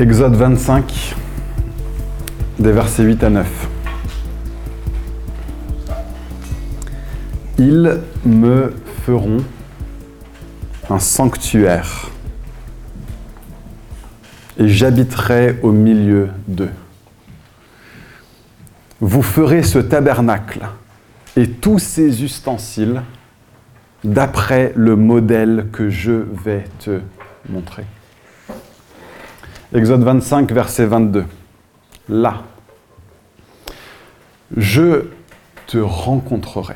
Exode 25, des versets 8 à 9. Ils me feront un sanctuaire et j'habiterai au milieu d'eux. Vous ferez ce tabernacle et tous ses ustensiles d'après le modèle que je vais te montrer. Exode 25, verset 22. Là, je te rencontrerai.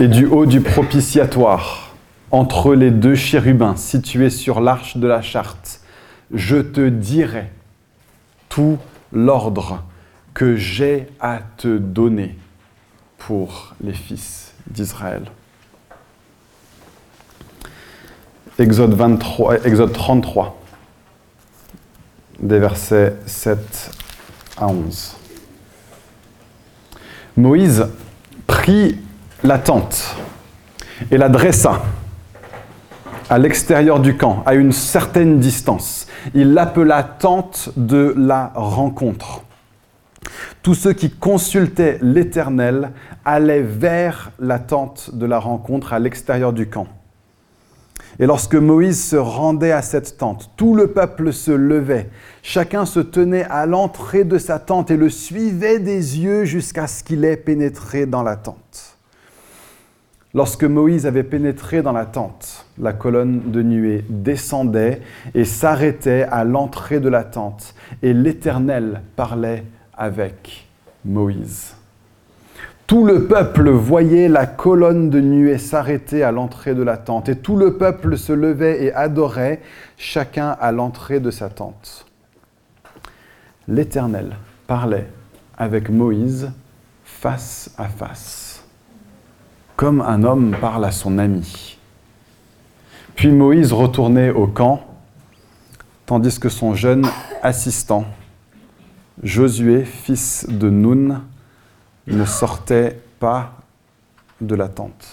Et du haut du propitiatoire, entre les deux chérubins situés sur l'arche de la charte, je te dirai tout l'ordre que j'ai à te donner pour les fils d'Israël. Exode, 23, Exode 33, des versets 7 à 11. Moïse prit la tente et la dressa à l'extérieur du camp, à une certaine distance. Il l'appela tente de la rencontre. Tous ceux qui consultaient l'Éternel allaient vers la tente de la rencontre à l'extérieur du camp. Et lorsque Moïse se rendait à cette tente, tout le peuple se levait, chacun se tenait à l'entrée de sa tente et le suivait des yeux jusqu'à ce qu'il ait pénétré dans la tente. Lorsque Moïse avait pénétré dans la tente, la colonne de nuée descendait et s'arrêtait à l'entrée de la tente, et l'Éternel parlait avec Moïse. Tout le peuple voyait la colonne de nuée s'arrêter à l'entrée de la tente, et tout le peuple se levait et adorait, chacun à l'entrée de sa tente. L'Éternel parlait avec Moïse face à face, comme un homme parle à son ami. Puis Moïse retournait au camp, tandis que son jeune assistant, Josué, fils de Nun, ne sortait pas de la tente.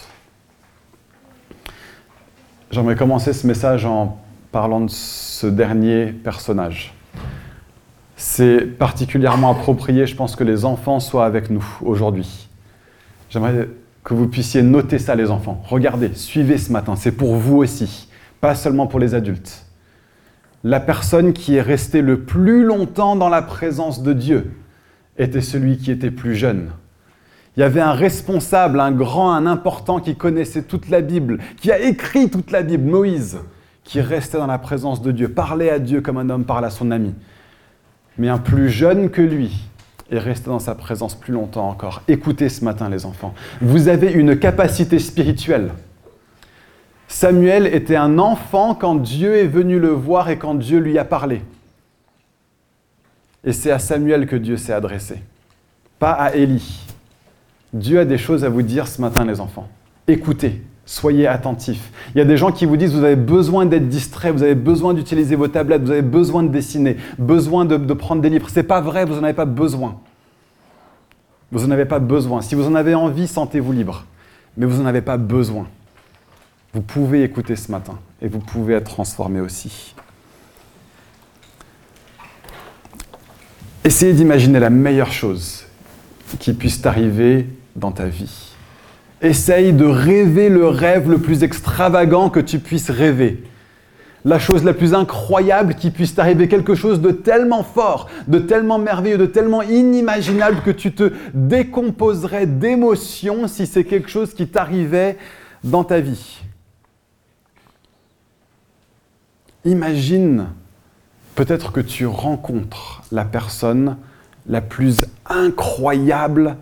J'aimerais commencer ce message en parlant de ce dernier personnage. C'est particulièrement approprié, je pense, que les enfants soient avec nous aujourd'hui. J'aimerais que vous puissiez noter ça, les enfants. Regardez, suivez ce matin, c'est pour vous aussi, pas seulement pour les adultes. La personne qui est restée le plus longtemps dans la présence de Dieu était celui qui était plus jeune. Il y avait un responsable, un grand, un important qui connaissait toute la Bible, qui a écrit toute la Bible, Moïse, qui restait dans la présence de Dieu, parlait à Dieu comme un homme parle à son ami. Mais un plus jeune que lui est resté dans sa présence plus longtemps encore. Écoutez ce matin les enfants, vous avez une capacité spirituelle. Samuel était un enfant quand Dieu est venu le voir et quand Dieu lui a parlé. Et c'est à Samuel que Dieu s'est adressé, pas à Élie. Dieu a des choses à vous dire ce matin, les enfants. Écoutez, soyez attentifs. Il y a des gens qui vous disent vous avez besoin d'être distrait, vous avez besoin d'utiliser vos tablettes, vous avez besoin de dessiner, besoin de, prendre des livres. C'est pas vrai, vous n'en avez pas besoin. Vous n'en avez pas besoin. Si vous en avez envie, sentez-vous libre. Mais vous n'en avez pas besoin. Vous pouvez écouter ce matin et vous pouvez être transformé aussi. Essayez d'imaginer la meilleure chose qui puisse t'arriver dans ta vie. Essaye de rêver le rêve le plus extravagant que tu puisses rêver. La chose la plus incroyable qui puisse t'arriver, quelque chose de tellement fort, de tellement merveilleux, de tellement inimaginable que tu te décomposerais d'émotion si c'est quelque chose qui t'arrivait dans ta vie. Imagine peut-être que tu rencontres la personne la plus incroyable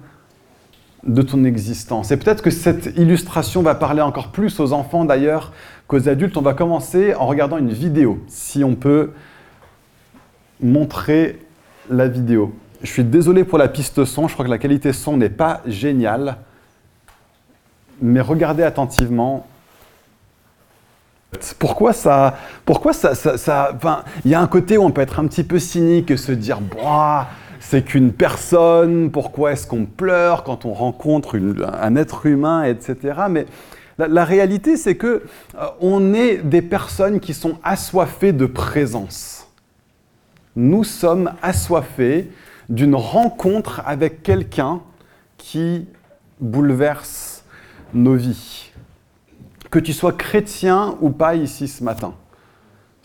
de ton existence. Et peut-être que cette illustration va parler encore plus aux enfants d'ailleurs qu'aux adultes. On va commencer en regardant une vidéo, si on peut montrer la vidéo. Je suis désolé pour la piste son, je crois que la qualité son n'est pas géniale, mais regardez attentivement. Pourquoi ça, pourquoi ça, ça, il y a un côté où on peut être un petit peu cynique et se dire, boah, c'est qu'une personne, pourquoi est-ce qu'on pleure quand on rencontre un être humain, etc. Mais La, réalité, c'est que euh, on est des personnes qui sont assoiffées de présence. Nous sommes assoiffés d'une rencontre avec quelqu'un qui bouleverse nos vies. Que tu sois chrétien ou pas ici ce matin.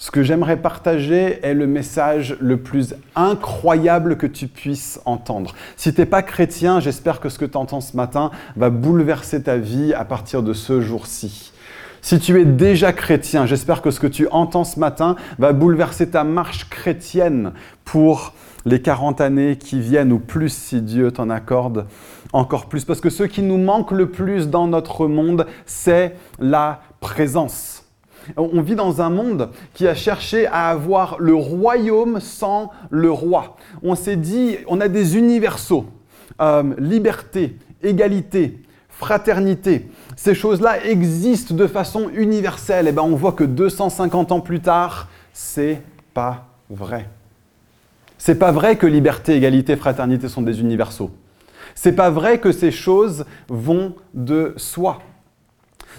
Ce que j'aimerais partager est le message le plus incroyable que tu puisses entendre. Si tu n'es pas chrétien, j'espère que ce que tu entends ce matin va bouleverser ta vie à partir de ce jour-ci. Si tu es déjà chrétien, j'espère que ce que tu entends ce matin va bouleverser ta marche chrétienne pour les 40 années qui viennent ou plus si Dieu t'en accorde encore plus. Parce que ce qui nous manque le plus dans notre monde, c'est la présence. On vit dans un monde qui a cherché à avoir le royaume sans le roi. On s'est dit, on a des universaux, euh, liberté, égalité, fraternité. Ces choses-là existent de façon universelle. Et eh ben on voit que 250 ans plus tard, c'est pas vrai. C'est pas vrai que liberté, égalité, fraternité sont des universaux. C'est pas vrai que ces choses vont de soi.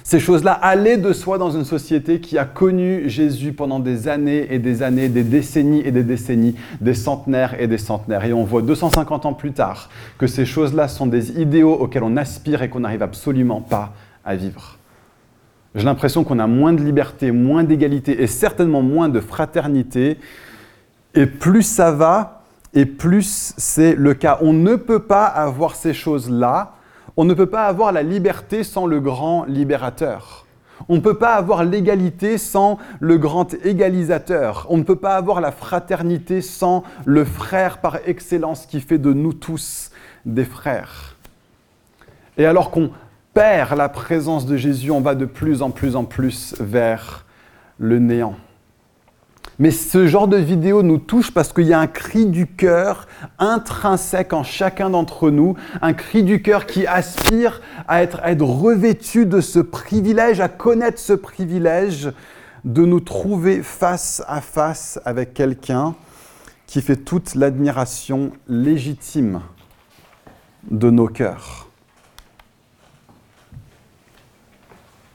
Ces choses-là allaient de soi dans une société qui a connu Jésus pendant des années et des années, des décennies et des décennies, des centenaires et des centenaires. Et on voit 250 ans plus tard que ces choses-là sont des idéaux auxquels on aspire et qu'on n'arrive absolument pas à vivre. J'ai l'impression qu'on a moins de liberté, moins d'égalité et certainement moins de fraternité. Et plus ça va, et plus c'est le cas. On ne peut pas avoir ces choses-là on ne peut pas avoir la liberté sans le grand libérateur. On ne peut pas avoir l'égalité sans le grand égalisateur. On ne peut pas avoir la fraternité sans le frère par excellence qui fait de nous tous des frères. Et alors qu'on perd la présence de Jésus, on va de plus en plus en plus vers le néant. Mais ce genre de vidéo nous touche parce qu'il y a un cri du cœur intrinsèque en chacun d'entre nous, un cri du cœur qui aspire à être, revêtu de ce privilège, à connaître ce privilège de nous trouver face à face avec quelqu'un qui fait toute l'admiration légitime de nos cœurs.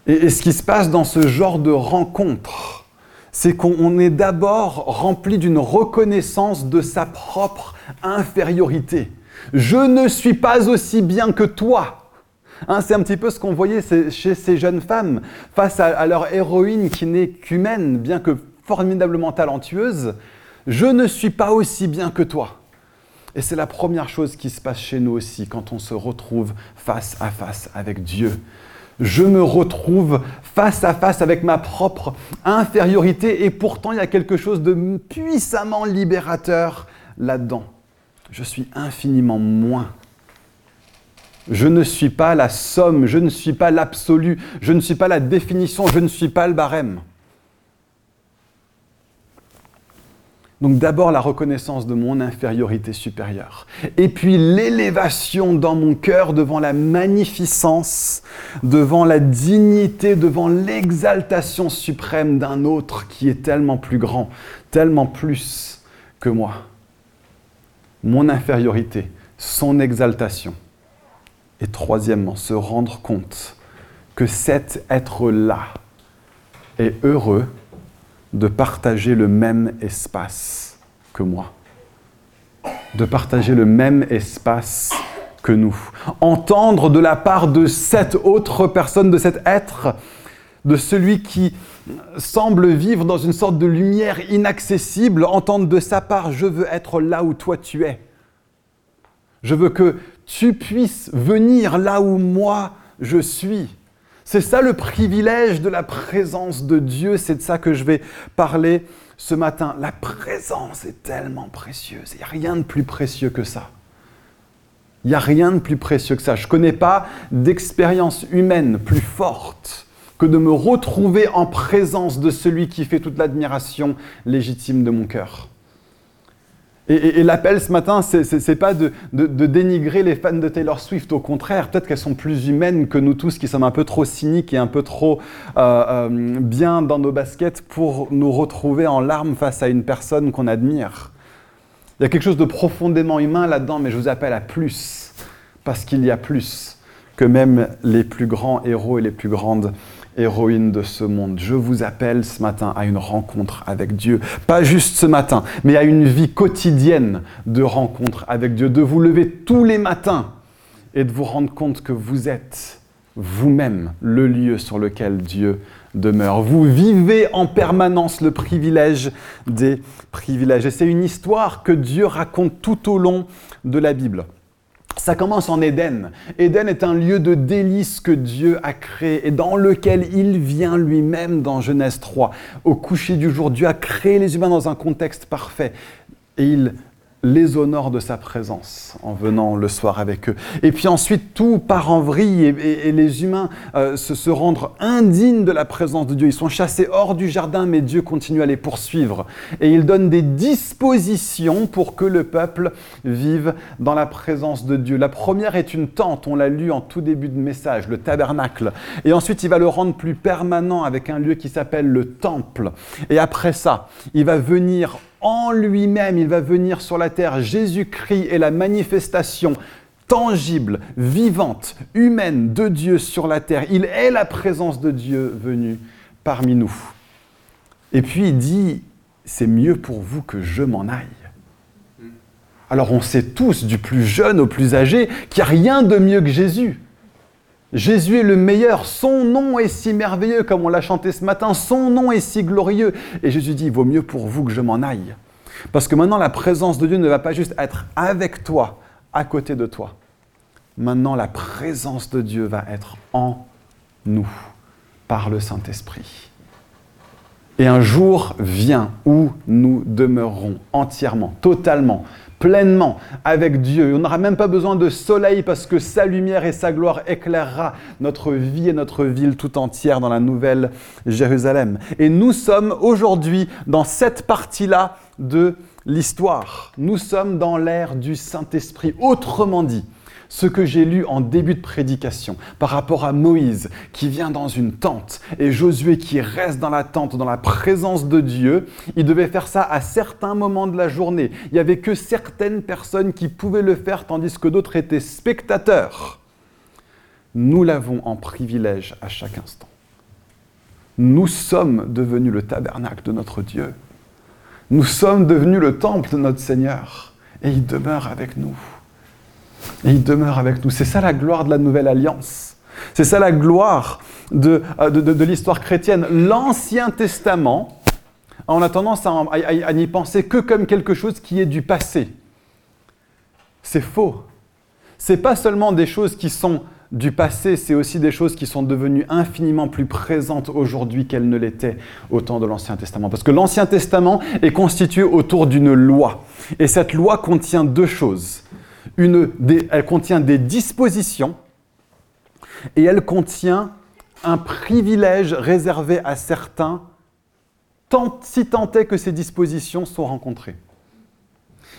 Et, ce qui se passe dans ce genre de rencontre, c'est qu'on est d'abord rempli d'une reconnaissance de sa propre infériorité. Je ne suis pas aussi bien que toi. Hein, c'est un petit peu ce qu'on voyait chez ces jeunes femmes face à, leur héroïne qui n'est qu'humaine, bien que formidablement talentueuse. Je ne suis pas aussi bien que toi. Et c'est la première chose qui se passe chez nous aussi quand on se retrouve face à face avec Dieu je me retrouve face à face avec ma propre infériorité et pourtant il y a quelque chose de puissamment libérateur là-dedans. Je suis infiniment moins. Je ne suis pas la somme, je ne suis pas l'absolu, je ne suis pas la définition, je ne suis pas le barème. Donc d'abord la reconnaissance de mon infériorité supérieure, et puis l'élévation dans mon cœur devant la magnificence, devant la dignité, devant l'exaltation suprême d'un autre qui est tellement plus grand, tellement plus que moi. Mon infériorité, son exaltation. Et troisièmement, se rendre compte que cet être-là est heureux de partager le même espace que moi, de partager le même espace que nous. Entendre de la part de cette autre personne, de cet être, de celui qui semble vivre dans une sorte de lumière inaccessible, entendre de sa part, je veux être là où toi tu es. Je veux que tu puisses venir là où moi je suis. C'est ça le privilège de la présence de Dieu, c'est de ça que je vais parler ce matin. La présence est tellement précieuse, il n'y a rien de plus précieux que ça. Il n'y a rien de plus précieux que ça. Je ne connais pas d'expérience humaine plus forte que de me retrouver en présence de celui qui fait toute l'admiration légitime de mon cœur. Et, l'appel ce matin, ce n'est pas de, dénigrer les fans de Taylor Swift. Au contraire, peut-être qu'elles sont plus humaines que nous tous qui sommes un peu trop cyniques et un peu trop euh, euh, bien dans nos baskets pour nous retrouver en larmes face à une personne qu'on admire. Il y a quelque chose de profondément humain là-dedans, mais je vous appelle à plus, parce qu'il y a plus que même les plus grands héros et les plus grandes héroïnes de ce monde. Je vous appelle ce matin à une rencontre avec Dieu. Pas juste ce matin, mais à une vie quotidienne de rencontre avec Dieu. De vous lever tous les matins et de vous rendre compte que vous êtes vous-même le lieu sur lequel Dieu demeure. Vous vivez en permanence le privilège des privilèges. Et c'est une histoire que Dieu raconte tout au long de la Bible. Ça commence en Éden. Éden est un lieu de délice que Dieu a créé et dans lequel il vient lui-même dans Genèse 3. Au coucher du jour, Dieu a créé les humains dans un contexte parfait et il les honore de sa présence en venant le soir avec eux. Et puis ensuite, tout part en vrille et, les humains euh, se, se rendent indignes de la présence de Dieu. Ils sont chassés hors du jardin, mais Dieu continue à les poursuivre. Et il donne des dispositions pour que le peuple vive dans la présence de Dieu. La première est une tente, on l'a lu en tout début de message, le tabernacle. Et ensuite, il va le rendre plus permanent avec un lieu qui s'appelle le temple. Et après ça, il va venir en lui-même, il va venir sur la terre. Jésus-Christ est la manifestation tangible, vivante, humaine de Dieu sur la terre. Il est la présence de Dieu venue parmi nous. Et puis il dit, c'est mieux pour vous que je m'en aille. Alors on sait tous, du plus jeune au plus âgé, qu'il n'y a rien de mieux que Jésus. Jésus est le meilleur, son nom est si merveilleux comme on l'a chanté ce matin, son nom est si glorieux. Et Jésus dit, il vaut mieux pour vous que je m'en aille. Parce que maintenant, la présence de Dieu ne va pas juste être avec toi, à côté de toi. Maintenant, la présence de Dieu va être en nous, par le Saint-Esprit. Et un jour vient où nous demeurerons entièrement, totalement, pleinement avec Dieu. On n'aura même pas besoin de soleil parce que sa lumière et sa gloire éclairera notre vie et notre ville tout entière dans la nouvelle Jérusalem. Et nous sommes aujourd'hui dans cette partie-là de l'histoire. Nous sommes dans l'ère du Saint-Esprit. Autrement dit, ce que j'ai lu en début de prédication par rapport à Moïse qui vient dans une tente et Josué qui reste dans la tente, dans la présence de Dieu, il devait faire ça à certains moments de la journée. Il n'y avait que certaines personnes qui pouvaient le faire tandis que d'autres étaient spectateurs. Nous l'avons en privilège à chaque instant. Nous sommes devenus le tabernacle de notre Dieu. Nous sommes devenus le temple de notre Seigneur et il demeure avec nous. Et il demeure avec nous. C'est ça la gloire de la nouvelle alliance. C'est ça la gloire de, euh, de, l'histoire chrétienne. L'Ancien Testament, on a tendance à, n'y penser que comme quelque chose qui est du passé. C'est faux. C'est pas seulement des choses qui sont du passé, c'est aussi des choses qui sont devenues infiniment plus présentes aujourd'hui qu'elles ne l'étaient au temps de l'Ancien Testament. Parce que l'Ancien Testament est constitué autour d'une loi. Et cette loi contient deux choses elle contient des dispositions et elle contient un privilège réservé à certains, si tant est que ces dispositions sont rencontrées.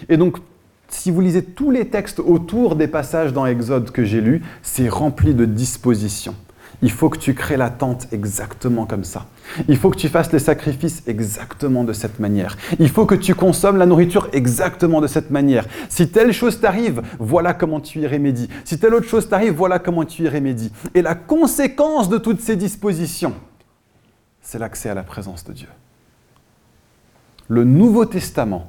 Et donc, si vous lisez tous les textes autour des passages dans Exode que j'ai lus, c'est rempli de dispositions. Il faut que tu crées la tente exactement comme ça. Il faut que tu fasses les sacrifices exactement de cette manière. Il faut que tu consommes la nourriture exactement de cette manière. Si telle chose t'arrive, voilà comment tu y remédies. Si telle autre chose t'arrive, voilà comment tu y remédies. Et la conséquence de toutes ces dispositions, c'est l'accès à la présence de Dieu. Le Nouveau Testament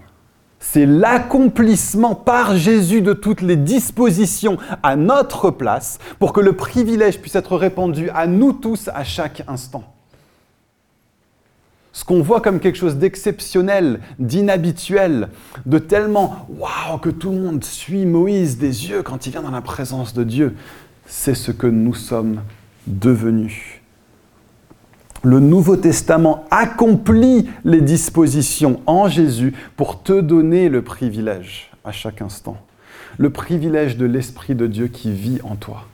c'est l'accomplissement par Jésus de toutes les dispositions à notre place pour que le privilège puisse être répandu à nous tous à chaque instant. Ce qu'on voit comme quelque chose d'exceptionnel, d'inhabituel, de tellement waouh que tout le monde suit Moïse des yeux quand il vient dans la présence de Dieu, c'est ce que nous sommes devenus le Nouveau Testament accomplit les dispositions en Jésus pour te donner le privilège à chaque instant. Le privilège de l'Esprit de Dieu qui vit en toi.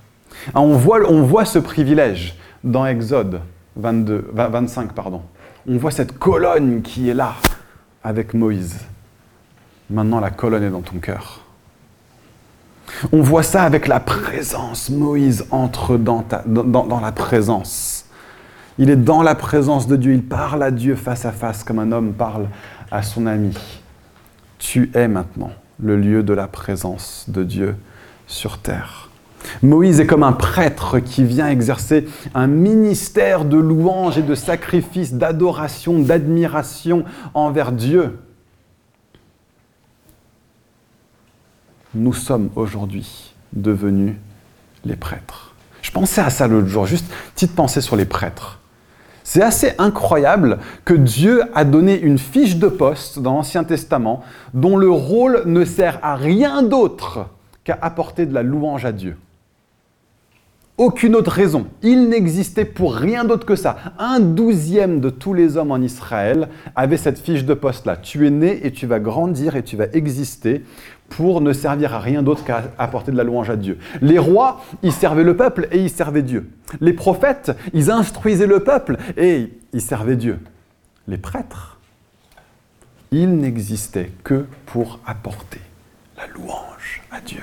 Ah, on voit, ce privilège dans Exode 22, 25. Pardon. On voit cette colonne qui est là avec Moïse. Maintenant, la colonne est dans ton cœur. On voit ça avec la présence. Moïse entre dans, dans la présence. Il est dans la présence de Dieu, il parle à Dieu face à face comme un homme parle à son ami. Tu es maintenant le lieu de la présence de Dieu sur terre. Moïse est comme un prêtre qui vient exercer un ministère de louange et de sacrifice, d'adoration, d'admiration envers Dieu. Nous sommes aujourd'hui devenus les prêtres. Je pensais à ça l'autre jour, juste petite pensée sur les prêtres. C'est assez incroyable que Dieu a donné une fiche de poste dans l'Ancien Testament dont le rôle ne sert à rien d'autre qu'à apporter de la louange à Dieu. Aucune autre raison. Il n'existait pour rien d'autre que ça. Un douzième de tous les hommes en Israël avait cette fiche de poste-là. Tu es né et tu vas grandir et tu vas exister pour ne servir à rien d'autre qu'à apporter de la louange à Dieu. Les rois, ils servaient le peuple et ils servaient Dieu. Les prophètes, ils instruisaient le peuple et ils servaient Dieu. Les prêtres, ils n'existaient que pour apporter la louange à Dieu.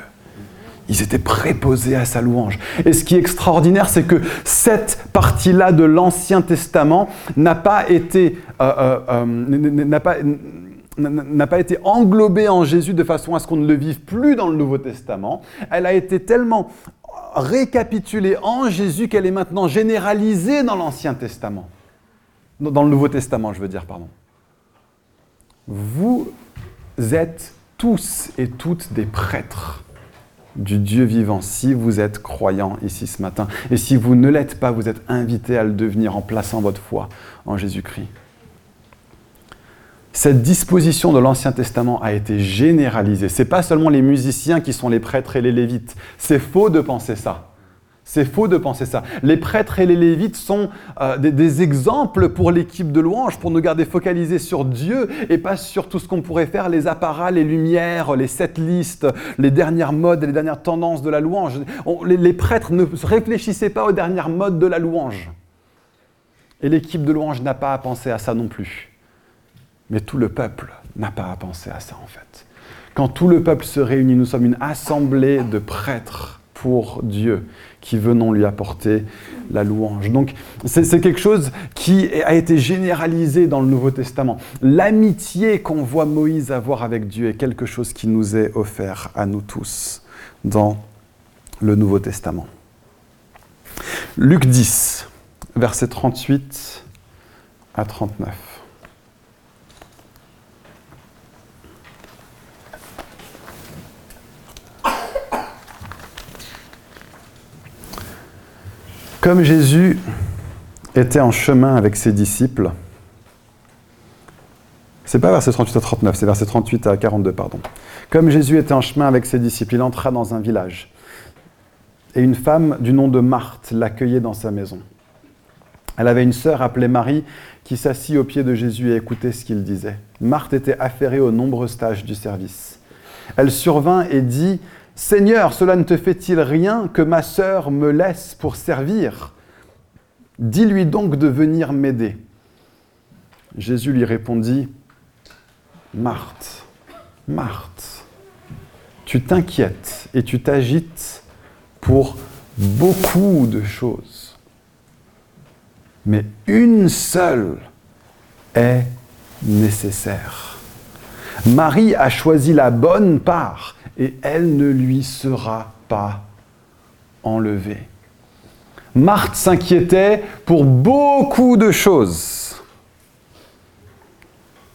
Ils étaient préposés à sa louange. Et ce qui est extraordinaire, c'est que cette partie-là de l'Ancien Testament n'a pas été, euh, euh, euh, n'a pas été englobée en Jésus de façon à ce qu'on ne le vive plus dans le Nouveau Testament. Elle a été tellement récapitulée en Jésus qu'elle est maintenant généralisée dans l'Ancien Testament. Dans le Nouveau Testament, je veux dire, pardon. Vous êtes tous et toutes des prêtres du Dieu vivant, si vous êtes croyant ici ce matin. Et si vous ne l'êtes pas, vous êtes invité à le devenir en plaçant votre foi en Jésus-Christ. Cette disposition de l'Ancien Testament a été généralisée. Ce n'est pas seulement les musiciens qui sont les prêtres et les lévites. C'est faux de penser ça. C'est faux de penser ça. Les prêtres et les lévites sont euh, des, exemples pour l'équipe de louange, pour nous garder focalisés sur Dieu et pas sur tout ce qu'on pourrait faire, les apparats, les lumières, les set listes, les dernières modes et les dernières tendances de la louange. les, les prêtres ne réfléchissaient pas aux dernières modes de la louange. Et l'équipe de louange n'a pas à penser à ça non plus. Mais tout le peuple n'a pas à penser à ça en fait. Quand tout le peuple se réunit, nous sommes une assemblée de prêtres pour Dieu qui venons lui apporter la louange. Donc c'est quelque chose qui a été généralisé dans le Nouveau Testament. L'amitié qu'on voit Moïse avoir avec Dieu est quelque chose qui nous est offert à nous tous dans le Nouveau Testament. Luc 10, versets 38 à 39. Comme Jésus était en chemin avec ses disciples, c'est pas verset 38 à 39, c'est verset 38 à 42, pardon. Comme Jésus était en chemin avec ses disciples, il entra dans un village. Et une femme du nom de Marthe l'accueillait dans sa maison. Elle avait une sœur appelée Marie qui s'assit aux pieds de Jésus et écoutait ce qu'il disait. Marthe était affairée aux nombreuses tâches du service. Elle survint et dit Seigneur, cela ne te fait-il rien que ma sœur me laisse pour servir? Dis-lui donc de venir m'aider. Jésus lui répondit, Marthe, Marthe, tu t'inquiètes et tu t'agites pour beaucoup de choses. Mais une seule est nécessaire. Marie a choisi la bonne part et elle ne lui sera pas enlevée. Marthe s'inquiétait pour beaucoup de choses.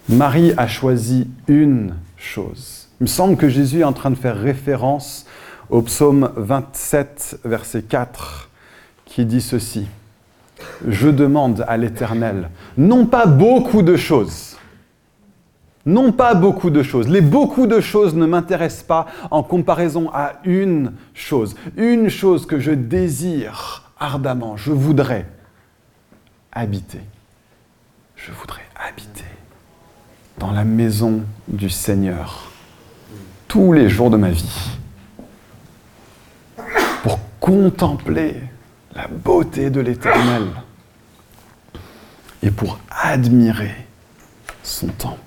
Marie a choisi une chose. Il me semble que Jésus est en train de faire référence au psaume 27, verset 4, qui dit ceci. Je demande à l'Éternel, non pas beaucoup de choses, non pas beaucoup de choses. Les beaucoup de choses ne m'intéressent pas en comparaison à une chose. Une chose que je désire ardemment. Je voudrais habiter. Je voudrais habiter dans la maison du Seigneur tous les jours de ma vie pour contempler la beauté de l'Éternel et pour admirer son temple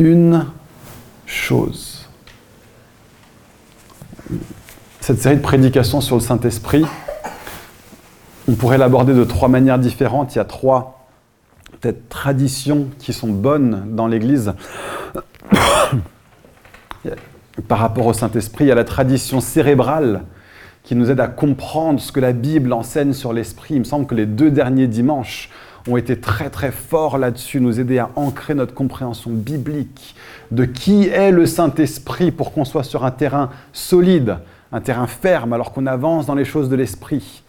une chose. Cette série de prédications sur le Saint-Esprit, on pourrait l'aborder de trois manières différentes. Il y a trois traditions qui sont bonnes dans l'Église. Par rapport au Saint-Esprit. Il y a la tradition cérébrale qui nous aide à comprendre ce que la Bible enseigne sur l'Esprit. Il me semble que les deux derniers dimanches ont été très très forts là-dessus, nous aider à ancrer notre compréhension biblique de qui est le Saint-Esprit pour qu'on soit sur un terrain solide, un terrain ferme, alors qu'on avance dans les choses de l'Esprit.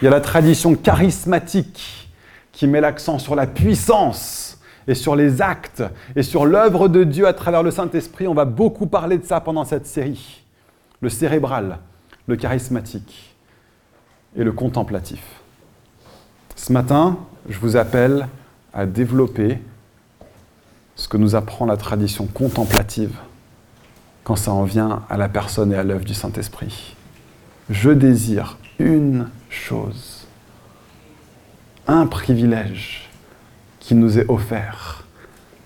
Il y a la tradition charismatique qui met l'accent sur la puissance et sur les actes et sur l'œuvre de Dieu à travers le Saint-Esprit. On va beaucoup parler de ça pendant cette série. Le cérébral, le charismatique et le contemplatif. Ce matin, je vous appelle à développer ce que nous apprend la tradition contemplative quand ça en vient à la personne et à l'œuvre du Saint-Esprit. Je désire une chose, un privilège qui nous est offert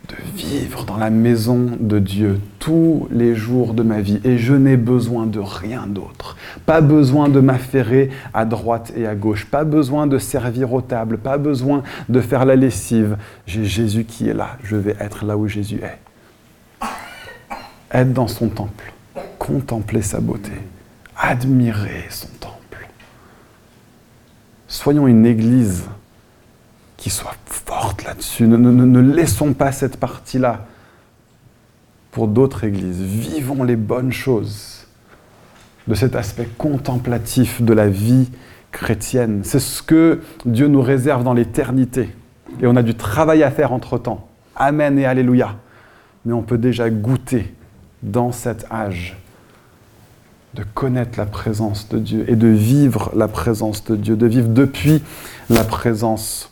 de vivre dans la maison de Dieu tous les jours de ma vie et je n'ai besoin de rien d'autre. Pas besoin de m'affairer à droite et à gauche, pas besoin de servir aux tables, pas besoin de faire la lessive. J'ai Jésus qui est là, je vais être là où Jésus est. Être dans son temple, contempler sa beauté, admirer son temple. Soyons une église qui soit forte là-dessus. Ne, ne, laissons pas cette partie-là pour d'autres églises. Vivons les bonnes choses de cet aspect contemplatif de la vie chrétienne. C'est ce que Dieu nous réserve dans l'éternité. Et on a du travail à faire entre-temps. Amen et Alléluia. Mais on peut déjà goûter dans cet âge de connaître la présence de Dieu et de vivre la présence de Dieu, de vivre depuis la présence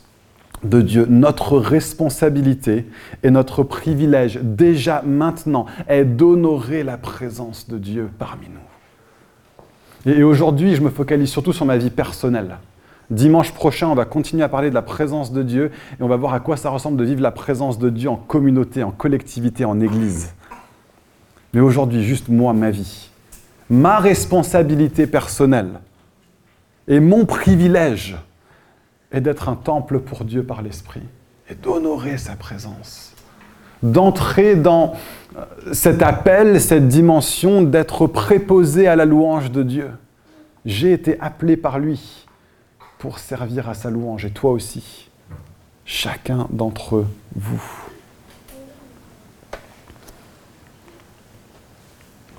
de Dieu. Notre responsabilité et notre privilège déjà maintenant est d'honorer la présence de Dieu parmi nous. Et aujourd'hui, je me focalise surtout sur ma vie personnelle. Dimanche prochain, on va continuer à parler de la présence de Dieu et on va voir à quoi ça ressemble de vivre la présence de Dieu en communauté, en collectivité, en église. Mais aujourd'hui, juste moi, ma vie, ma responsabilité personnelle et mon privilège et d'être un temple pour Dieu par l'Esprit et d'honorer sa présence. D'entrer dans euh, cet appel, cette dimension d'être préposé à la louange de Dieu. J'ai été appelé par lui pour servir à sa louange et toi aussi, chacun d'entre vous.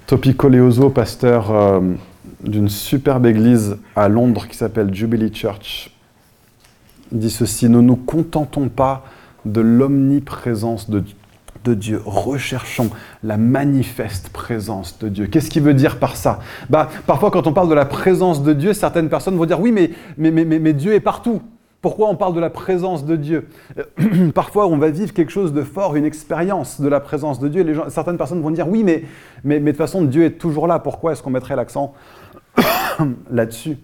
Topico Leoso, pasteur euh, d'une superbe église à Londres qui s'appelle Jubilee Church, dit ceci, ne nous contentons pas de l'omniprésence de, de, Dieu, recherchons la manifeste présence de Dieu. Qu'est-ce qu'il veut dire par ça? Bah, Parfois quand on parle de la présence de Dieu, certaines personnes vont dire oui mais, mais, mais, mais, Dieu est partout. Pourquoi on parle de la présence de Dieu? Parfois, on va vivre quelque chose de fort, une expérience de la présence de Dieu. certaines personnes vont dire oui, mais, mais, mais de toute façon, Dieu est toujours là. Pourquoi est-ce qu'on mettrait l'accent là-dessus?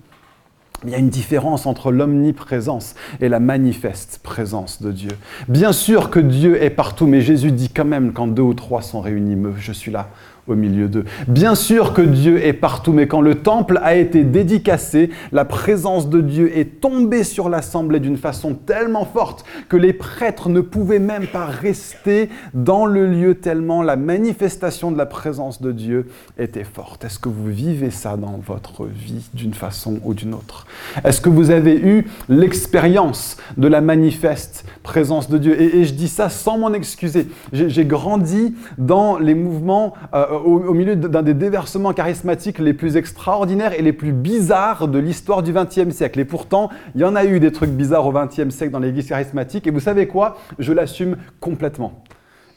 Il y a une différence entre l'omniprésence et la manifeste présence de Dieu. Bien sûr que Dieu est partout, mais Jésus dit quand même quand deux ou trois sont réunis, je suis là au milieu d'eux. Bien sûr que Dieu est partout, mais quand le temple a été dédicacé, la présence de Dieu est tombée sur l'assemblée d'une façon tellement forte que les prêtres ne pouvaient même pas rester dans le lieu tellement la manifestation de la présence de Dieu était forte. Est-ce que vous vivez ça dans votre vie d'une façon ou d'une autre? Est-ce que vous avez eu l'expérience de la manifeste présence de Dieu? Et, je dis ça sans m'en excuser. J'ai grandi dans les mouvements... Euh, euh, au, milieu d'un des déversements charismatiques les plus extraordinaires et les plus bizarres de l'histoire du XXe siècle. Et pourtant, il y en a eu des trucs bizarres au XXe siècle dans l'église charismatique. Et vous savez quoi? Je l'assume complètement.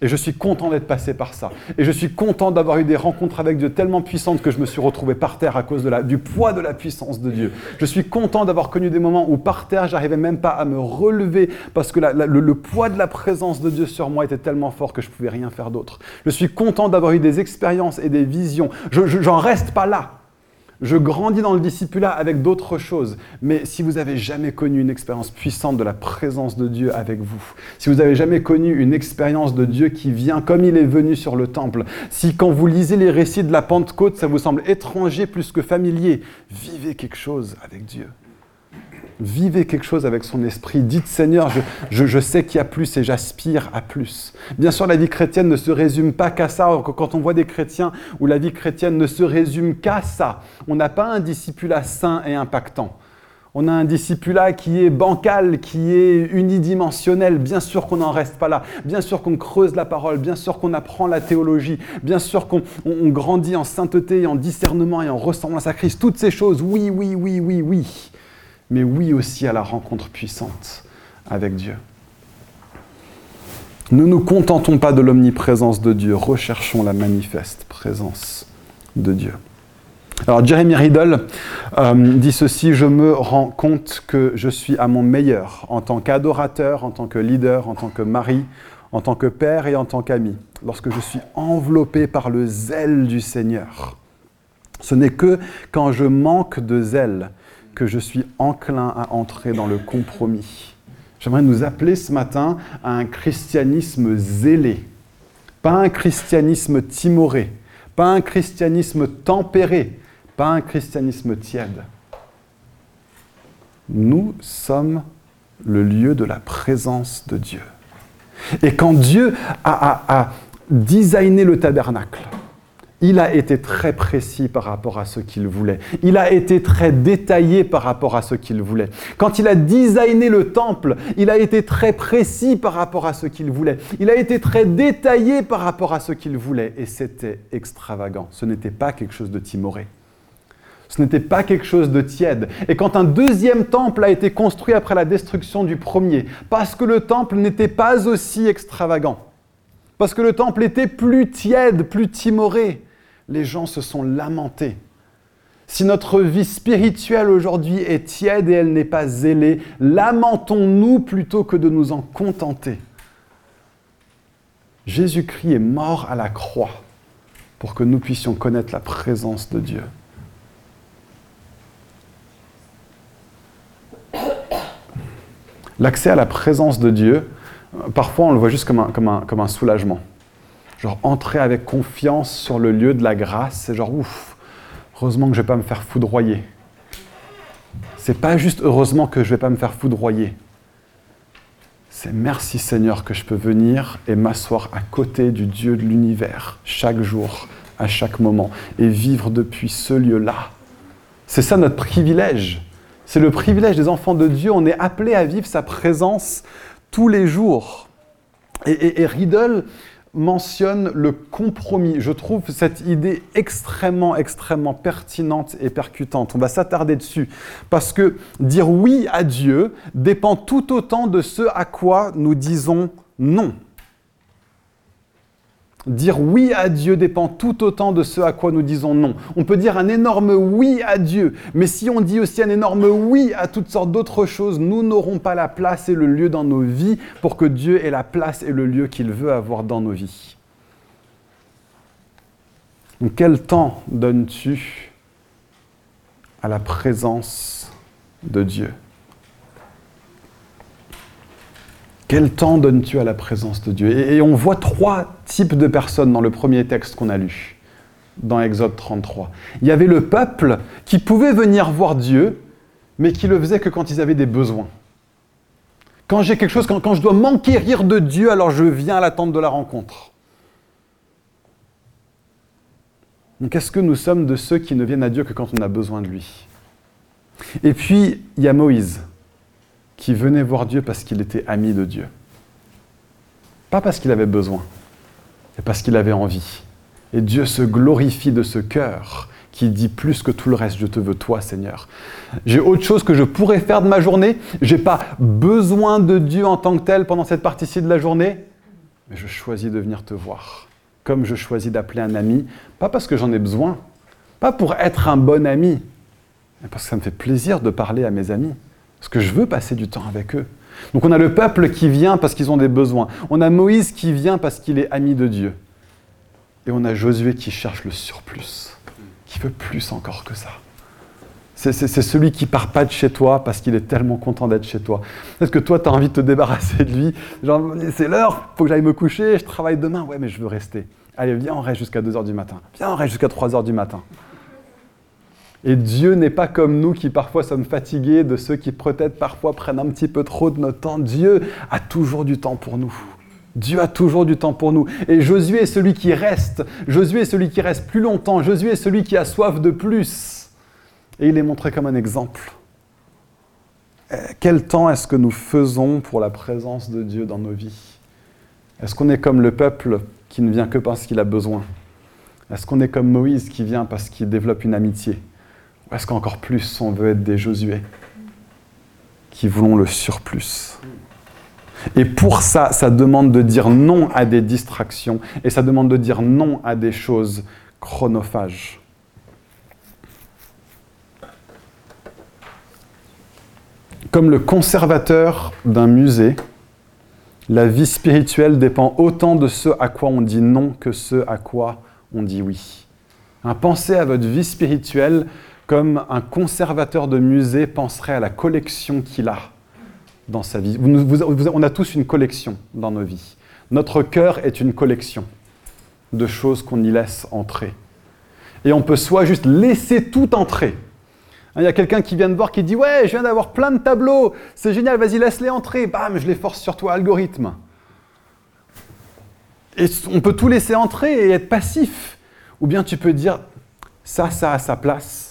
Et je suis content d'être passé par ça. Et je suis content d'avoir eu des rencontres avec Dieu tellement puissantes que je me suis retrouvé par terre à cause de la, du poids de la puissance de Dieu. Je suis content d'avoir connu des moments où par terre, j'arrivais même pas à me relever parce que le, poids de la présence de Dieu sur moi était tellement fort que je pouvais rien faire d'autre. Je suis content d'avoir eu des expériences et des visions. Je, j'en reste pas là. Je grandis dans le discipulat avec d'autres choses. Mais si vous n'avez jamais connu une expérience puissante de la présence de Dieu avec vous, si vous n'avez jamais connu une expérience de Dieu qui vient comme il est venu sur le temple, si quand vous lisez les récits de la Pentecôte, ça vous semble étranger plus que familier, vivez quelque chose avec Dieu. Vivez quelque chose avec son esprit. Dites Seigneur, je, sais qu'il y a plus et j'aspire à plus. Bien sûr, la vie chrétienne ne se résume pas qu'à ça. Quand on voit des chrétiens où la vie chrétienne ne se résume qu'à ça, on n'a pas un discipulat sain et impactant. On a un discipulat qui est bancal, qui est unidimensionnel. Bien sûr qu'on n'en reste pas là. Bien sûr qu'on creuse la parole. Bien sûr qu'on apprend la théologie. Bien sûr qu'on grandit en sainteté, en discernement et en ressemblance à Christ. Toutes ces choses, oui, oui, oui, oui, oui mais oui aussi à la rencontre puissante avec Dieu. Ne nous contentons pas de l'omniprésence de Dieu, recherchons la manifeste présence de Dieu. Alors Jeremy Riddle euh, dit ceci, je me rends compte que je suis à mon meilleur en tant qu'adorateur, en tant que leader, en tant que mari, en tant que père et en tant qu'ami, lorsque je suis enveloppé par le zèle du Seigneur. Ce n'est que quand je manque de zèle que je suis enclin à entrer dans le compromis. J'aimerais nous appeler ce matin à un christianisme zélé, pas un christianisme timoré, pas un christianisme tempéré, pas un christianisme tiède. Nous sommes le lieu de la présence de Dieu. Et quand Dieu a, a designé le tabernacle, il a été très précis par rapport à ce qu'il voulait. Il a été très détaillé par rapport à ce qu'il voulait. Quand il a designé le temple, il a été très précis par rapport à ce qu'il voulait. Il a été très détaillé par rapport à ce qu'il voulait. Et c'était extravagant. Ce n'était pas quelque chose de timoré. Ce n'était pas quelque chose de tiède. Et quand un deuxième temple a été construit après la destruction du premier, parce que le temple n'était pas aussi extravagant, parce que le temple était plus tiède, plus timoré, les gens se sont lamentés. Si notre vie spirituelle aujourd'hui est tiède et elle n'est pas zélée, lamentons-nous plutôt que de nous en contenter. Jésus-Christ est mort à la croix pour que nous puissions connaître la présence de Dieu. L'accès à la présence de Dieu, parfois on le voit juste comme un, comme un soulagement. Genre entrer avec confiance sur le lieu de la grâce, c'est genre ouf, heureusement que je ne vais pas me faire foudroyer. C'est pas juste heureusement que je ne vais pas me faire foudroyer. C'est merci Seigneur que je peux venir et m'asseoir à côté du Dieu de l'univers chaque jour, à chaque moment, et vivre depuis ce lieu-là. C'est ça notre privilège. C'est le privilège des enfants de Dieu. On est appelé à vivre sa présence tous les jours. Et, et Riddle, mentionne le compromis. Je trouve cette idée extrêmement, extrêmement pertinente et percutante. On va s'attarder dessus. Parce que dire oui à Dieu dépend tout autant de ce à quoi nous disons non. Dire oui à Dieu dépend tout autant de ce à quoi nous disons non. On peut dire un énorme oui à Dieu, mais si on dit aussi un énorme oui à toutes sortes d'autres choses, nous n'aurons pas la place et le lieu dans nos vies pour que Dieu ait la place et le lieu qu'il veut avoir dans nos vies. Donc quel temps donnes-tu à la présence de Dieu? Quel temps donnes-tu à la présence de Dieu? Et, on voit trois types de personnes dans le premier texte qu'on a lu, dans Exode 33. Il y avait le peuple qui pouvait venir voir Dieu, mais qui le faisait que quand ils avaient des besoins. Quand j'ai quelque chose, quand, quand je dois m'enquérir de Dieu, alors je viens à l'attente de la rencontre. Donc est-ce que nous sommes de ceux qui ne viennent à Dieu que quand on a besoin de lui? Et puis, il y a Moïse qui venait voir Dieu parce qu'il était ami de Dieu. Pas parce qu'il avait besoin, mais parce qu'il avait envie. Et Dieu se glorifie de ce cœur qui dit plus que tout le reste, je te veux toi Seigneur. J'ai autre chose que je pourrais faire de ma journée, j'ai pas besoin de Dieu en tant que tel pendant cette partie-ci de la journée, mais je choisis de venir te voir. Comme je choisis d'appeler un ami, pas parce que j'en ai besoin, pas pour être un bon ami, mais parce que ça me fait plaisir de parler à mes amis. Parce que je veux passer du temps avec eux. Donc on a le peuple qui vient parce qu'ils ont des besoins. On a Moïse qui vient parce qu'il est ami de Dieu. Et on a Josué qui cherche le surplus, qui veut plus encore que ça. C'est celui qui part pas de chez toi parce qu'il est tellement content d'être chez toi. Est-ce que toi, tu as envie de te débarrasser de lui? Genre, c'est l'heure, faut que j'aille me coucher, je travaille demain. Ouais, mais je veux rester. Allez, viens, on reste jusqu'à 2h du matin. Viens, on reste jusqu'à 3h du matin. Et Dieu n'est pas comme nous qui parfois sommes fatigués, de ceux qui peut-être parfois prennent un petit peu trop de notre temps. Dieu a toujours du temps pour nous. Dieu a toujours du temps pour nous. Et Josué est celui qui reste. Josué est celui qui reste plus longtemps. Josué est celui qui a soif de plus. Et il est montré comme un exemple. Euh, quel temps est-ce que nous faisons pour la présence de Dieu dans nos vies? Est-ce qu'on est comme le peuple qui ne vient que parce qu'il a besoin? Est-ce qu'on est comme Moïse qui vient parce qu'il développe une amitié? Est-ce qu'encore plus on veut être des Josué qui voulons le surplus et pour ça, ça demande de dire non à des distractions et ça demande de dire non à des choses chronophages. Comme le conservateur d'un musée, la vie spirituelle dépend autant de ce à quoi on dit non que ce à quoi on dit oui. pensez à votre vie spirituelle comme un conservateur de musée penserait à la collection qu'il a dans sa vie. on a tous une collection dans nos vies. Notre cœur est une collection de choses qu'on y laisse entrer. Et on peut soit juste laisser tout entrer. Il y a quelqu'un qui vient de voir qui dit Ouais, je viens d'avoir plein de tableaux, c'est génial, vas-y, laisse-les entrer. Bam, je les force sur toi, algorithme. Et on peut tout laisser entrer et être passif. Ou bien tu peux dire Ça, ça a sa place,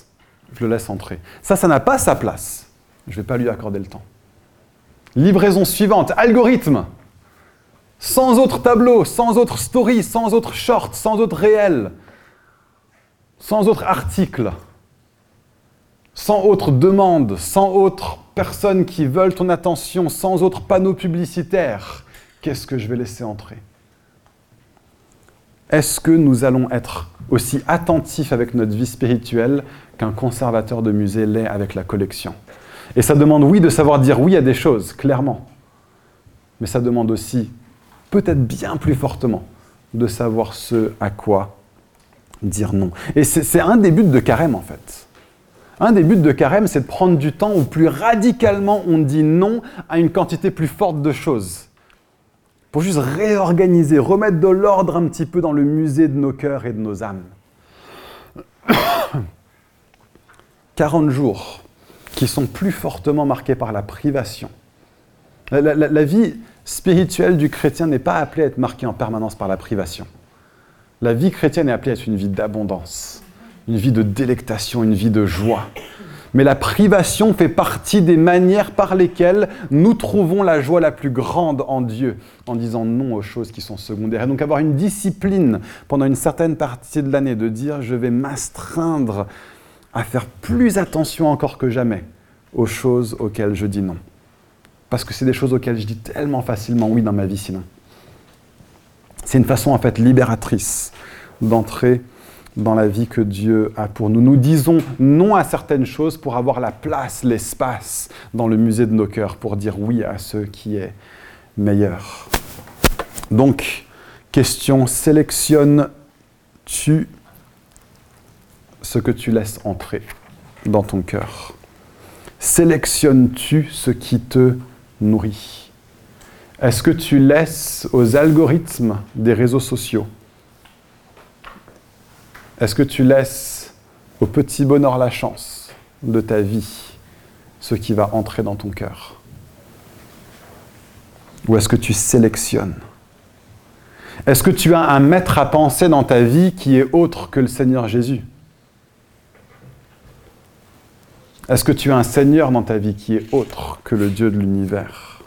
je le laisse entrer. Ça, ça n'a pas sa place, je ne vais pas lui accorder le temps. Livraison suivante, algorithme. Sans autre tableau, sans autre story, sans autre short, sans autre réel, sans autre article, sans autre demande, sans autre personnes qui veulent ton attention, sans autre panneau publicitaire. Qu'est-ce que je vais laisser entrer? Est-ce que nous allons être aussi attentifs avec notre vie spirituelle qu'un conservateur de musée l'est avec la collection et ça demande, oui, de savoir dire oui à des choses, clairement. Mais ça demande aussi, peut-être bien plus fortement, de savoir ce à quoi dire non. Et c'est un des buts de carême, en fait. Un des buts de carême, c'est de prendre du temps où plus radicalement on dit non à une quantité plus forte de choses. Pour juste réorganiser, remettre de l'ordre un petit peu dans le musée de nos cœurs et de nos âmes. 40 jours qui sont plus fortement marqués par la privation. La, vie spirituelle du chrétien n'est pas appelée à être marquée en permanence par la privation. La vie chrétienne est appelée à être une vie d'abondance, une vie de délectation, une vie de joie. Mais la privation fait partie des manières par lesquelles nous trouvons la joie la plus grande en Dieu, en disant non aux choses qui sont secondaires. Et donc avoir une discipline pendant une certaine partie de l'année, de dire je vais m'astreindre à faire plus attention encore que jamais aux choses auxquelles je dis non. Parce que c'est des choses auxquelles je dis tellement facilement oui dans ma vie sinon. C'est une façon en fait libératrice d'entrer dans la vie que Dieu a pour nous. Nous disons non à certaines choses pour avoir la place, l'espace dans le musée de nos cœurs, pour dire oui à ce qui est meilleur. Donc, question, sélectionnes-tu ce que tu laisses entrer dans ton cœur. Sélectionnes-tu ce qui te nourrit? Est-ce que tu laisses aux algorithmes des réseaux sociaux? Est-ce que tu laisses au petit bonheur la chance de ta vie ce qui va entrer dans ton cœur? Ou est-ce que tu sélectionnes? Est-ce que tu as un maître à penser dans ta vie qui est autre que le Seigneur Jésus? Est-ce que tu as un Seigneur dans ta vie qui est autre que le Dieu de l'univers?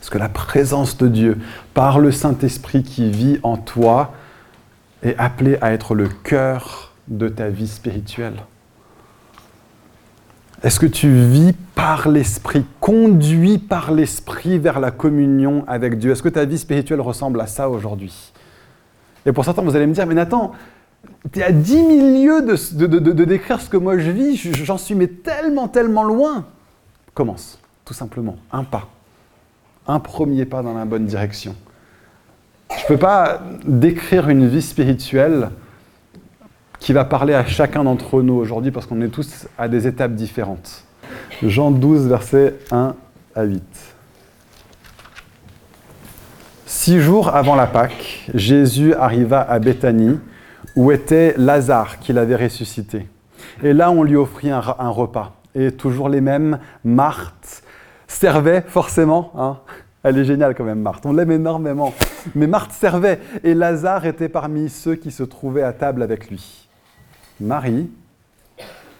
Est-ce que la présence de Dieu, par le Saint-Esprit qui vit en toi, est appelée à être le cœur de ta vie spirituelle? Est-ce que tu vis par l'Esprit, conduit par l'Esprit vers la communion avec Dieu? Est-ce que ta vie spirituelle ressemble à ça aujourd'hui? Et pour certains, vous allez me dire, mais Nathan, tu es à 10 000 lieues de, décrire ce que moi je vis, j'en suis mais tellement, tellement loin. Commence, tout simplement, un pas, un premier pas dans la bonne direction. Je ne peux pas décrire une vie spirituelle qui va parler à chacun d'entre nous aujourd'hui parce qu'on est tous à des étapes différentes. Jean 12, versets 1 à 8. Six jours avant la Pâque, Jésus arriva à Béthanie où était Lazare qu'il avait ressuscité. Et là, on lui offrit un, un repas. Et toujours les mêmes, Marthe servait forcément. Hein. Elle est géniale quand même, Marthe. On l'aime énormément. Mais Marthe servait. Et Lazare était parmi ceux qui se trouvaient à table avec lui. Marie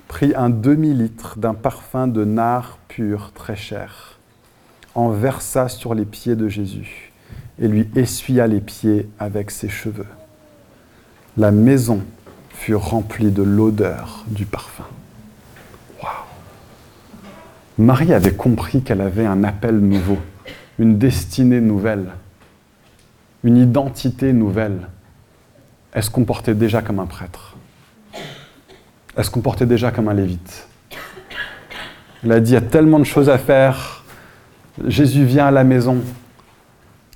prit un demi-litre d'un parfum de nard pur très cher, en versa sur les pieds de Jésus et lui essuya les pieds avec ses cheveux. La maison fut remplie de l'odeur du parfum. Waouh Marie avait compris qu'elle avait un appel nouveau, une destinée nouvelle, une identité nouvelle. Elle se comportait déjà comme un prêtre. Elle se comportait déjà comme un lévite. Elle a dit, il y a tellement de choses à faire. Jésus vient à la maison.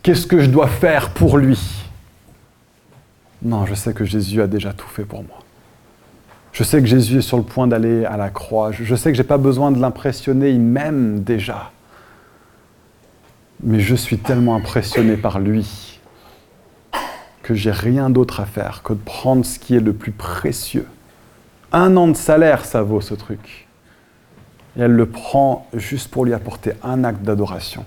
Qu'est-ce que je dois faire pour lui? Non, je sais que Jésus a déjà tout fait pour moi. Je sais que Jésus est sur le point d'aller à la croix. Je sais que je n'ai pas besoin de l'impressionner, il m'aime déjà. Mais je suis tellement impressionné par lui que j'ai rien d'autre à faire que de prendre ce qui est le plus précieux. Un an de salaire, ça vaut ce truc. Et elle le prend juste pour lui apporter un acte d'adoration.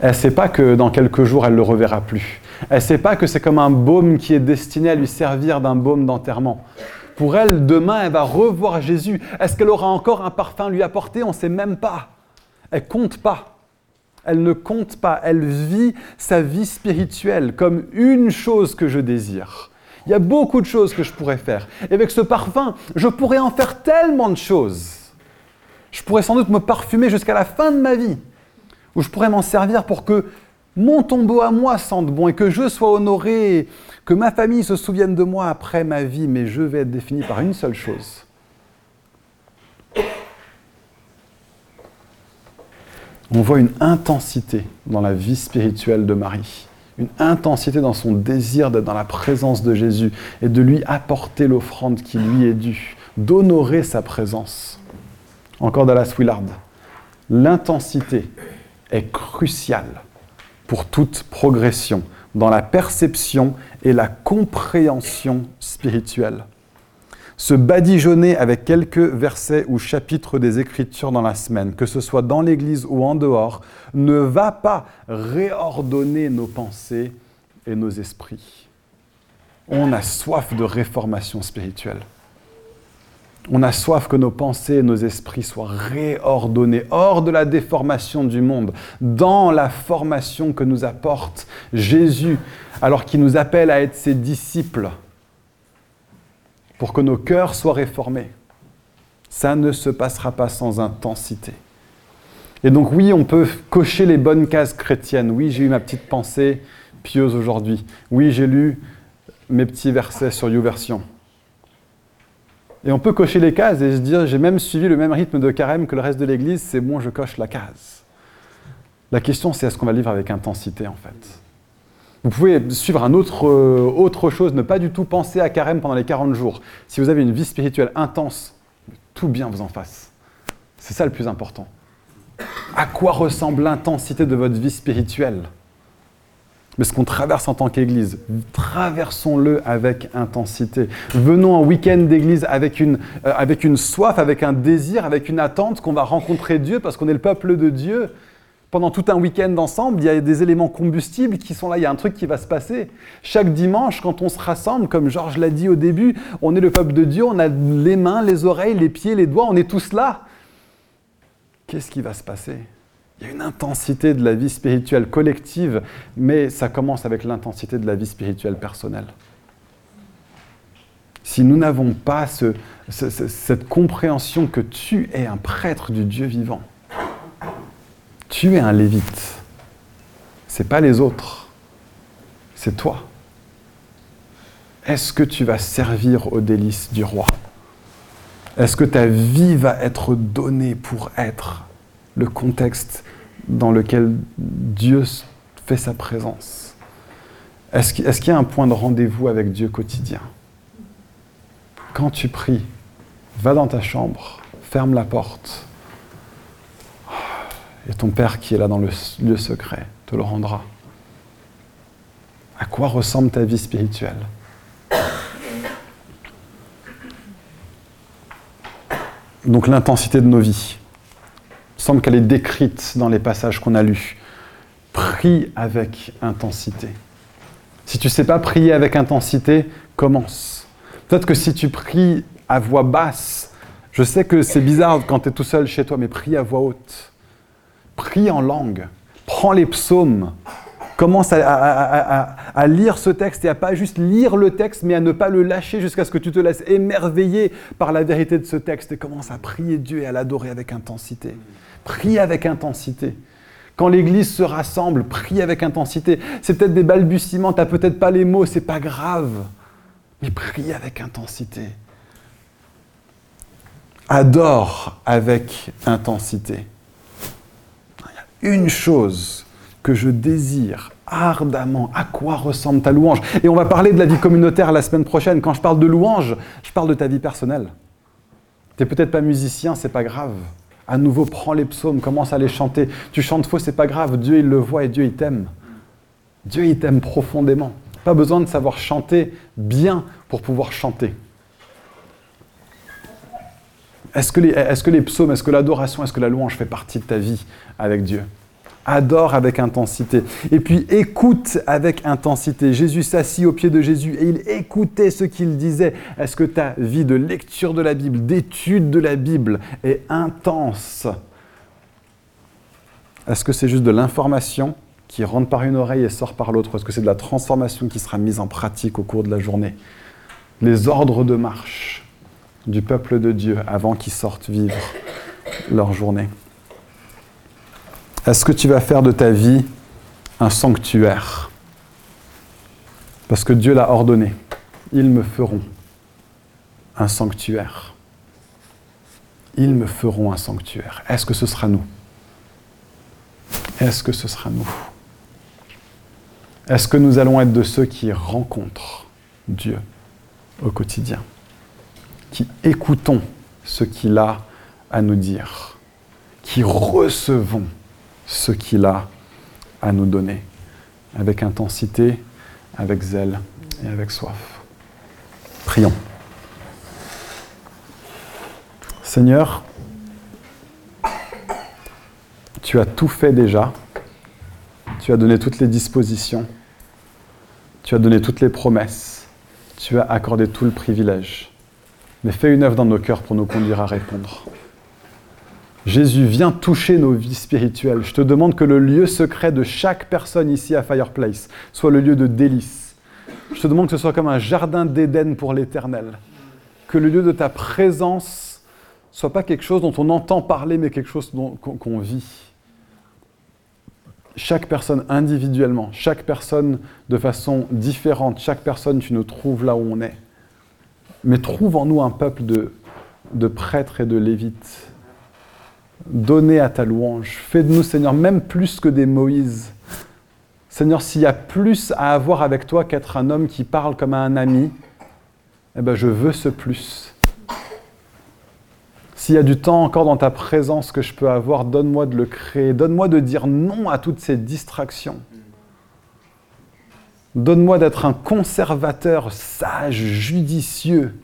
Elle ne sait pas que dans quelques jours, elle ne le reverra plus. Elle ne sait pas que c'est comme un baume qui est destiné à lui servir d'un baume d'enterrement. Pour elle, demain, elle va revoir Jésus. Est-ce qu'elle aura encore un parfum à lui apporter? On ne sait même pas. Elle compte pas. Elle ne compte pas. Elle vit sa vie spirituelle comme une chose que je désire. Il y a beaucoup de choses que je pourrais faire. Et avec ce parfum, je pourrais en faire tellement de choses. Je pourrais sans doute me parfumer jusqu'à la fin de ma vie où je pourrais m'en servir pour que mon tombeau à moi sente bon et que je sois honoré, que ma famille se souvienne de moi après ma vie, mais je vais être défini par une seule chose. On voit une intensité dans la vie spirituelle de Marie, une intensité dans son désir d'être dans la présence de Jésus et de lui apporter l'offrande qui lui est due, d'honorer sa présence. Encore Dallas Willard. L'intensité est crucial pour toute progression dans la perception et la compréhension spirituelle. Se badigeonner avec quelques versets ou chapitres des Écritures dans la semaine, que ce soit dans l'Église ou en dehors, ne va pas réordonner nos pensées et nos esprits. On a soif de réformation spirituelle. On a soif que nos pensées et nos esprits soient réordonnés hors de la déformation du monde, dans la formation que nous apporte Jésus, alors qu'il nous appelle à être ses disciples, pour que nos cœurs soient réformés. Ça ne se passera pas sans intensité. Et donc oui, on peut cocher les bonnes cases chrétiennes. Oui, j'ai eu ma petite pensée pieuse aujourd'hui. Oui, j'ai lu mes petits versets sur YouVersion. Et on peut cocher les cases et se dire, j'ai même suivi le même rythme de carême que le reste de l'Église, c'est bon, je coche la case. La question, c'est est-ce qu'on va vivre avec intensité, en fait? Vous pouvez suivre un autre, euh, autre chose, ne pas du tout penser à carême pendant les 40 jours. Si vous avez une vie spirituelle intense, tout bien vous en fasse. C'est ça le plus important. À quoi ressemble l'intensité de votre vie spirituelle? Mais ce qu'on traverse en tant qu'Église, traversons-le avec intensité. Venons en week-end d'Église avec une, euh, avec une soif, avec un désir, avec une attente qu'on va rencontrer Dieu parce qu'on est le peuple de Dieu. Pendant tout un week-end ensemble, il y a des éléments combustibles qui sont là, il y a un truc qui va se passer. Chaque dimanche, quand on se rassemble, comme Georges l'a dit au début, on est le peuple de Dieu, on a les mains, les oreilles, les pieds, les doigts, on est tous là. Qu'est-ce qui va se passer? Il y a une intensité de la vie spirituelle collective, mais ça commence avec l'intensité de la vie spirituelle personnelle. Si nous n'avons pas cette compréhension que tu es un prêtre du Dieu vivant, tu es un lévite, c'est pas les autres, c'est toi. Est-ce que tu vas servir aux délices du roi? Est-ce que ta vie va être donnée pour être le contexte dans lequel Dieu fait sa présence Est-ce qu'il y a un point de rendez-vous avec Dieu quotidien? Quand tu pries, va dans ta chambre, ferme la porte, et ton Père qui est là dans le lieu secret te le rendra. À quoi ressemble ta vie spirituelle? Donc l'intensité de nos vies. Semble qu'elle est décrite dans les passages qu'on a lus. Prie avec intensité. Si tu ne sais pas prier avec intensité, commence. Peut-être que si tu pries à voix basse, je sais que c'est bizarre quand tu es tout seul chez toi, mais prie à voix haute. Prie en langue. Prends les psaumes. Commence à, lire ce texte et à pas juste lire le texte, mais à ne pas le lâcher jusqu'à ce que tu te laisses émerveiller par la vérité de ce texte et commence à prier Dieu et à l'adorer avec intensité. Prie avec intensité. Quand l'Église se rassemble, prie avec intensité. C'est peut-être des balbutiements, tu n'as peut-être pas les mots, c'est pas grave. Mais prie avec intensité. Adore avec intensité. Il y a une chose que je désire ardemment. À quoi ressemble ta louange? Et on va parler de la vie communautaire la semaine prochaine. Quand je parle de louange, je parle de ta vie personnelle. Tu n'es peut-être pas musicien, c'est pas grave. À nouveau, prends les psaumes, commence à les chanter. Tu chantes faux, c'est pas grave. Dieu, il le voit et Dieu, il t'aime. Dieu, il t'aime profondément. Pas besoin de savoir chanter bien pour pouvoir chanter. Est-ce que, les, est-ce que les psaumes, est-ce que l'adoration, est-ce que la louange fait partie de ta vie avec Dieu? Adore avec intensité. Et puis écoute avec intensité. Jésus s'assit au pied de Jésus et il écoutait ce qu'il disait. Est-ce que ta vie de lecture de la Bible, d'étude de la Bible est intense? Est-ce que c'est juste de l'information qui rentre par une oreille et sort par l'autre? Est-ce que c'est de la transformation qui sera mise en pratique au cours de la journée? Les ordres de marche du peuple de Dieu avant qu'ils sortent vivre leur journée. Est-ce que tu vas faire de ta vie un sanctuaire? Parce que Dieu l'a ordonné. Ils me feront un sanctuaire. Ils me feront un sanctuaire. Est-ce que ce sera nous? Est-ce que ce sera nous? Est-ce que nous allons être de ceux qui rencontrent Dieu au quotidien? Qui écoutons ce qu'il a à nous dire? Qui recevons ce qu'il a à nous donner, avec intensité, avec zèle et avec soif. Prions. Seigneur, tu as tout fait déjà, tu as donné toutes les dispositions, tu as donné toutes les promesses, tu as accordé tout le privilège. Mais fais une œuvre dans nos cœurs pour nous conduire à répondre. Jésus, vient toucher nos vies spirituelles. Je te demande que le lieu secret de chaque personne ici à Fireplace soit le lieu de délice. Je te demande que ce soit comme un jardin d'Éden pour l'éternel. Que le lieu de ta présence soit pas quelque chose dont on entend parler, mais quelque chose qu'on vit. Chaque personne individuellement, chaque personne de façon différente, chaque personne, tu nous trouves là où on est. Mais trouve en nous un peuple de, de prêtres et de lévites donner à ta louange. Fais de nous, Seigneur, même plus que des Moïse. Seigneur, s'il y a plus à avoir avec toi qu'être un homme qui parle comme un ami, eh ben, je veux ce plus. S'il y a du temps encore dans ta présence que je peux avoir, donne-moi de le créer. Donne-moi de dire non à toutes ces distractions. Donne-moi d'être un conservateur sage, judicieux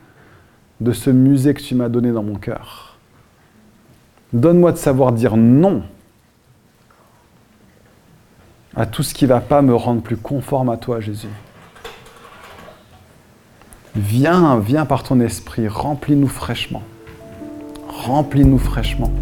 de ce musée que tu m'as donné dans mon cœur. Donne-moi de savoir dire non à tout ce qui ne va pas me rendre plus conforme à toi, Jésus. Viens, viens par ton esprit, remplis-nous fraîchement. Remplis-nous fraîchement.